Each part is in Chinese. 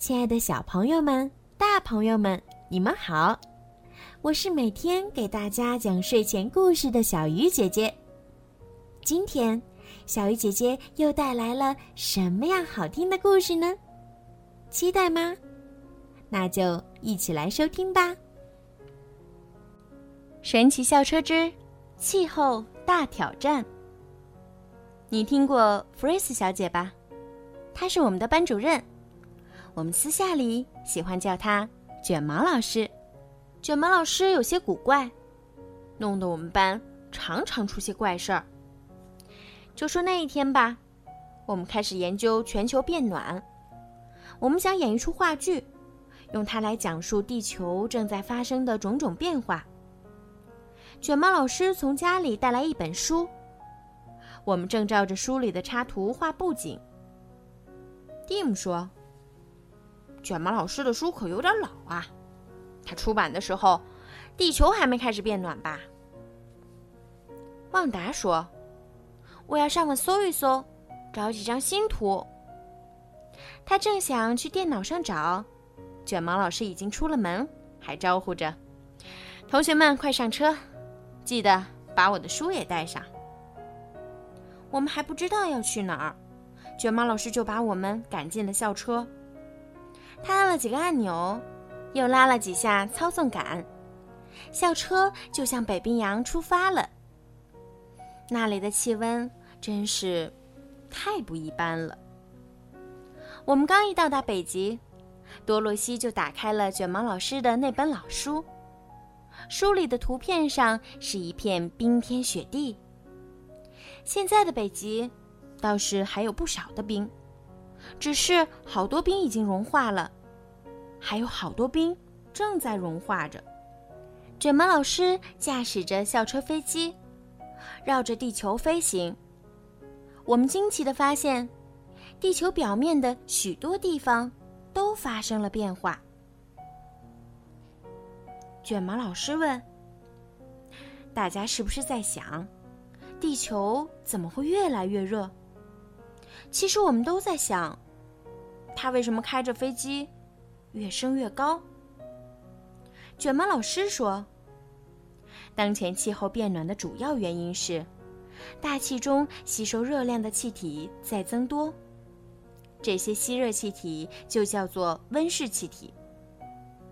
亲爱的小朋友们、大朋友们，你们好！我是每天给大家讲睡前故事的小鱼姐姐。今天，小鱼姐姐又带来了什么样好听的故事呢？期待吗？那就一起来收听吧。神奇校车之气候大挑战。你听过弗瑞斯小姐吧？她是我们的班主任，我们私下里喜欢叫他卷毛老师。卷毛老师有些古怪，弄得我们班常常出些怪事儿。就说那一天吧，我们开始研究全球变暖，我们想演一出话剧，用它来讲述地球正在发生的种种变化。卷毛老师从家里带来一本书，我们正照着书里的插图画布景。蒂姆说：“卷毛老师的书可有点老啊，他出版的时候，地球还没开始变暖吧？”旺达说：“我要上网搜一搜，找几张新图。”他正想去电脑上找，卷毛老师已经出了门，还招呼着：“同学们，快上车！”记得把我的书也带上。我们还不知道要去哪儿，卷毛老师就把我们赶进了校车。他按了几个按钮，又拉了几下操纵杆，校车就向北冰洋出发了。那里的气温真是太不一般了。我们刚一到达北极，多洛西就打开了卷毛老师的那本老书。书里的图片上是一片冰天雪地。现在的北极倒是还有不少的冰，只是好多冰已经融化了，还有好多冰正在融化着。卷毛老师驾驶着校车飞机，绕着地球飞行。我们惊奇地发现，地球表面的许多地方都发生了变化。卷毛老师问：“大家是不是在想，地球怎么会越来越热？”其实我们都在想，他为什么开着飞机越升越高？卷毛老师说：“当前气候变暖的主要原因是，大气中吸收热量的气体在增多，这些吸热气体就叫做温室气体。”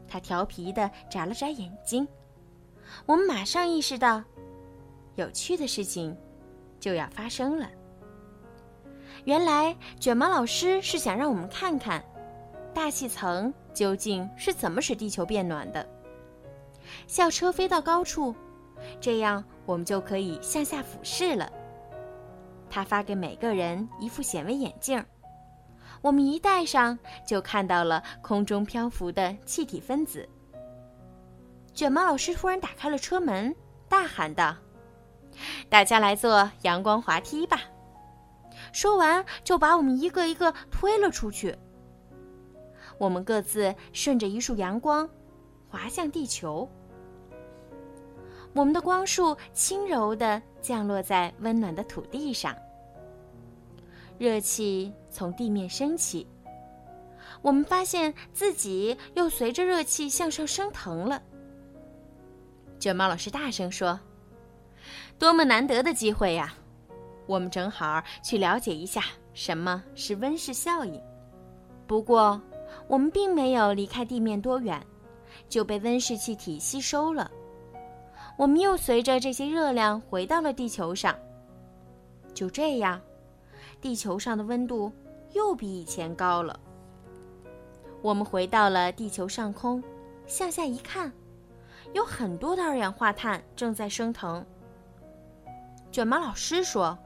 他调皮地眨了眨眼睛，我们马上意识到，有趣的事情就要发生了。原来，卷毛老师是想让我们看看，大气层究竟是怎么使地球变暖的。校车飞到高处，这样我们就可以向下俯视了。他发给每个人一副显微眼镜。我们一戴上，就看到了空中漂浮的气体分子。卷毛老师突然打开了车门，大喊道：“大家来坐阳光滑梯吧！”说完，就把我们一个一个推了出去。我们各自顺着一束阳光滑向地球。我们的光束轻柔地降落在温暖的土地上。热气从地面升起，我们发现自己又随着热气向上升腾了。卷毛老师大声说：“多么难得的机会呀！我们正好去了解一下什么是温室效应。”不过，我们并没有离开地面多远，就被温室气体吸收了。我们又随着这些热量回到了地球上。就这样。地球上的温度又比以前高了。我们回到了地球上空，向下一看，有很多的二氧化碳正在升腾。卷毛老师说，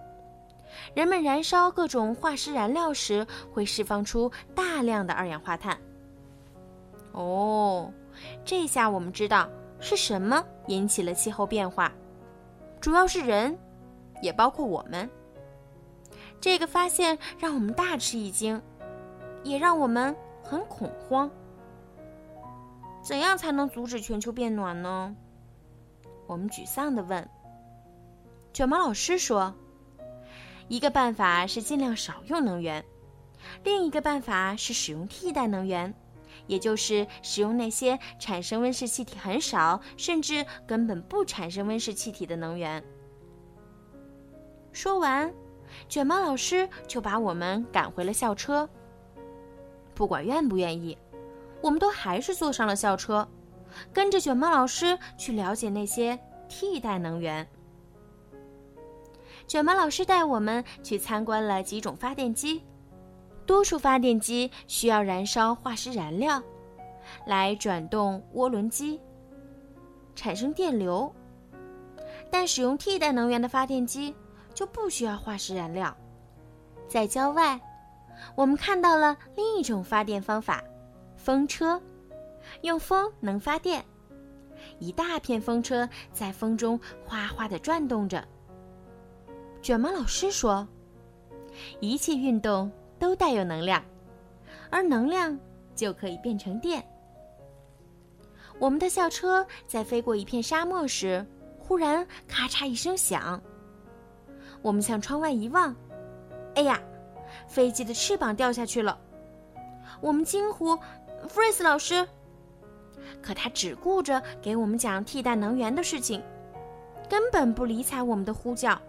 人们燃烧各种化石燃料时会释放出大量的二氧化碳。哦，这下我们知道是什么引起了气候变化，主要是人，也包括我们。这个发现让我们大吃一惊，也让我们很恐慌。怎样才能阻止全球变暖呢？我们沮丧地问。卷毛老师说：“一个办法是尽量少用能源，另一个办法是使用替代能源，也就是使用那些产生温室气体很少，甚至根本不产生温室气体的能源。说完，卷毛老师就把我们赶回了校车。不管愿不愿意，我们都还是坐上了校车，跟着卷毛老师去了解那些替代能源。卷毛老师带我们去参观了几种发电机。多数发电机需要燃烧化石燃料，来转动涡轮机，产生电流。但使用替代能源的发电机就不需要化石燃料。在郊外，我们看到了另一种发电方法——风车，用风能发电。一大片风车在风中哗哗地转动着。卷毛老师说：“一切运动。”都带有能量，而能量就可以变成电。我们的校车在飞过一片沙漠时，忽然咔嚓一声响。我们向窗外一望，哎呀，飞机的翅膀掉下去了！我们惊呼：“弗瑞斯老师！”可他只顾着给我们讲替代能源的事情，根本不理睬我们的呼叫。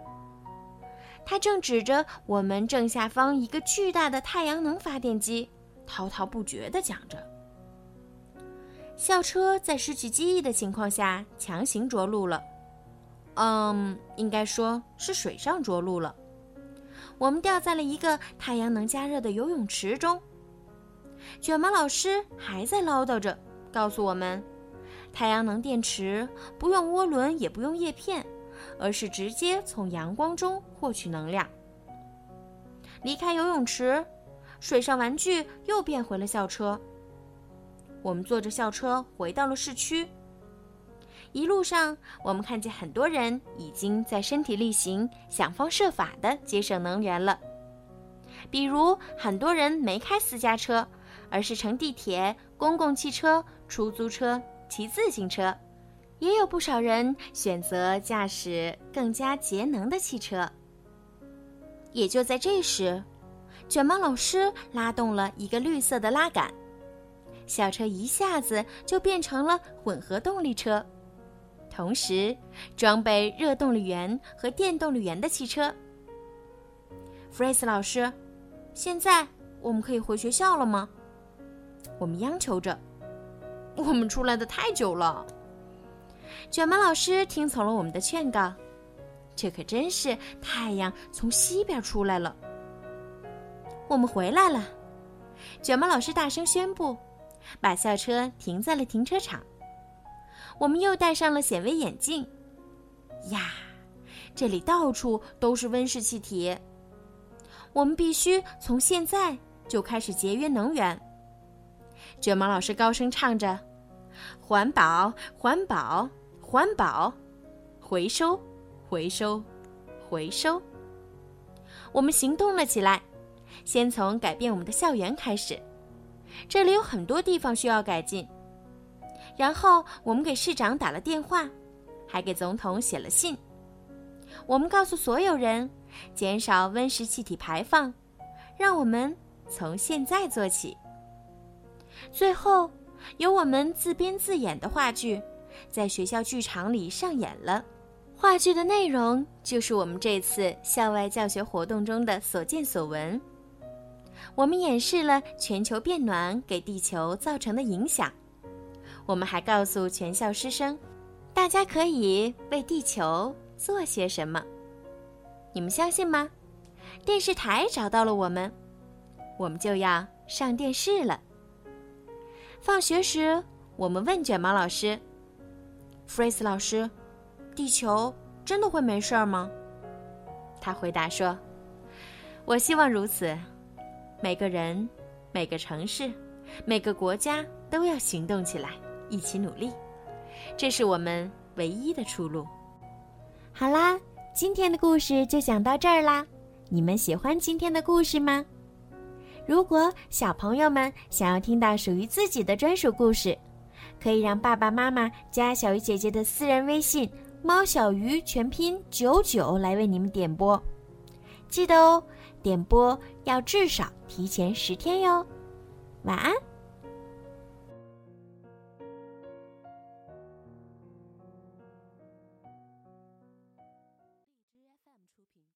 他正指着我们正下方一个巨大的太阳能发电机，滔滔不绝地讲着。校车在失去机翼的情况下强行着陆了，嗯，应该说是水上着陆了。我们掉在了一个太阳能加热的游泳池中。卷毛老师还在唠叨着，告诉我们，太阳能电池不用涡轮，也不用叶片。而是直接从阳光中获取能量。离开游泳池，水上玩具又变回了校车。我们坐着校车回到了市区。一路上，我们看见很多人已经在身体力行、想方设法的节省能源了。比如，很多人没开私家车，而是乘地铁、公共汽车、出租车、骑自行车。也有不少人选择驾驶更加节能的汽车。也就在这时，卷毛老师拉动了一个绿色的拉杆，小车一下子就变成了混合动力车，同时装备热动力源和电动力源的汽车。弗瑞斯老师，现在我们可以回学校了吗？我们央求着。我们出来的太久了。卷毛老师听从了我们的劝告，这可真是太阳从西边出来了。我们回来了，卷毛老师大声宣布，把校车停在了停车场。我们又戴上了显微眼镜，呀，这里到处都是温室气体。我们必须从现在就开始节约能源。卷毛老师高声唱着：“环保，环保。”环保，回收，回收，回收。我们行动了起来，先从改变我们的校园开始。这里有很多地方需要改进。然后我们给市长打了电话，还给总统写了信。我们告诉所有人，减少温室气体排放，让我们从现在做起。最后，有我们自编自演的话剧。在学校剧场里上演了，话剧的内容就是我们这次校外教学活动中的所见所闻。我们演示了全球变暖给地球造成的影响，我们还告诉全校师生，大家可以为地球做些什么。你们相信吗？电视台找到了我们，我们就要上电视了。放学时，我们问卷毛老师。弗瑞斯老师，地球真的会没事儿吗？他回答说：“我希望如此。每个人、每个城市、每个国家都要行动起来，一起努力，这是我们唯一的出路。”好啦，今天的故事就讲到这儿啦。你们喜欢今天的故事吗？如果小朋友们想要听到属于自己的专属故事，可以让爸爸妈妈加小鱼姐姐的私人微信“猫小鱼”全拼九九来为你们点播，记得哦，点播要至少提前十天哟。晚安。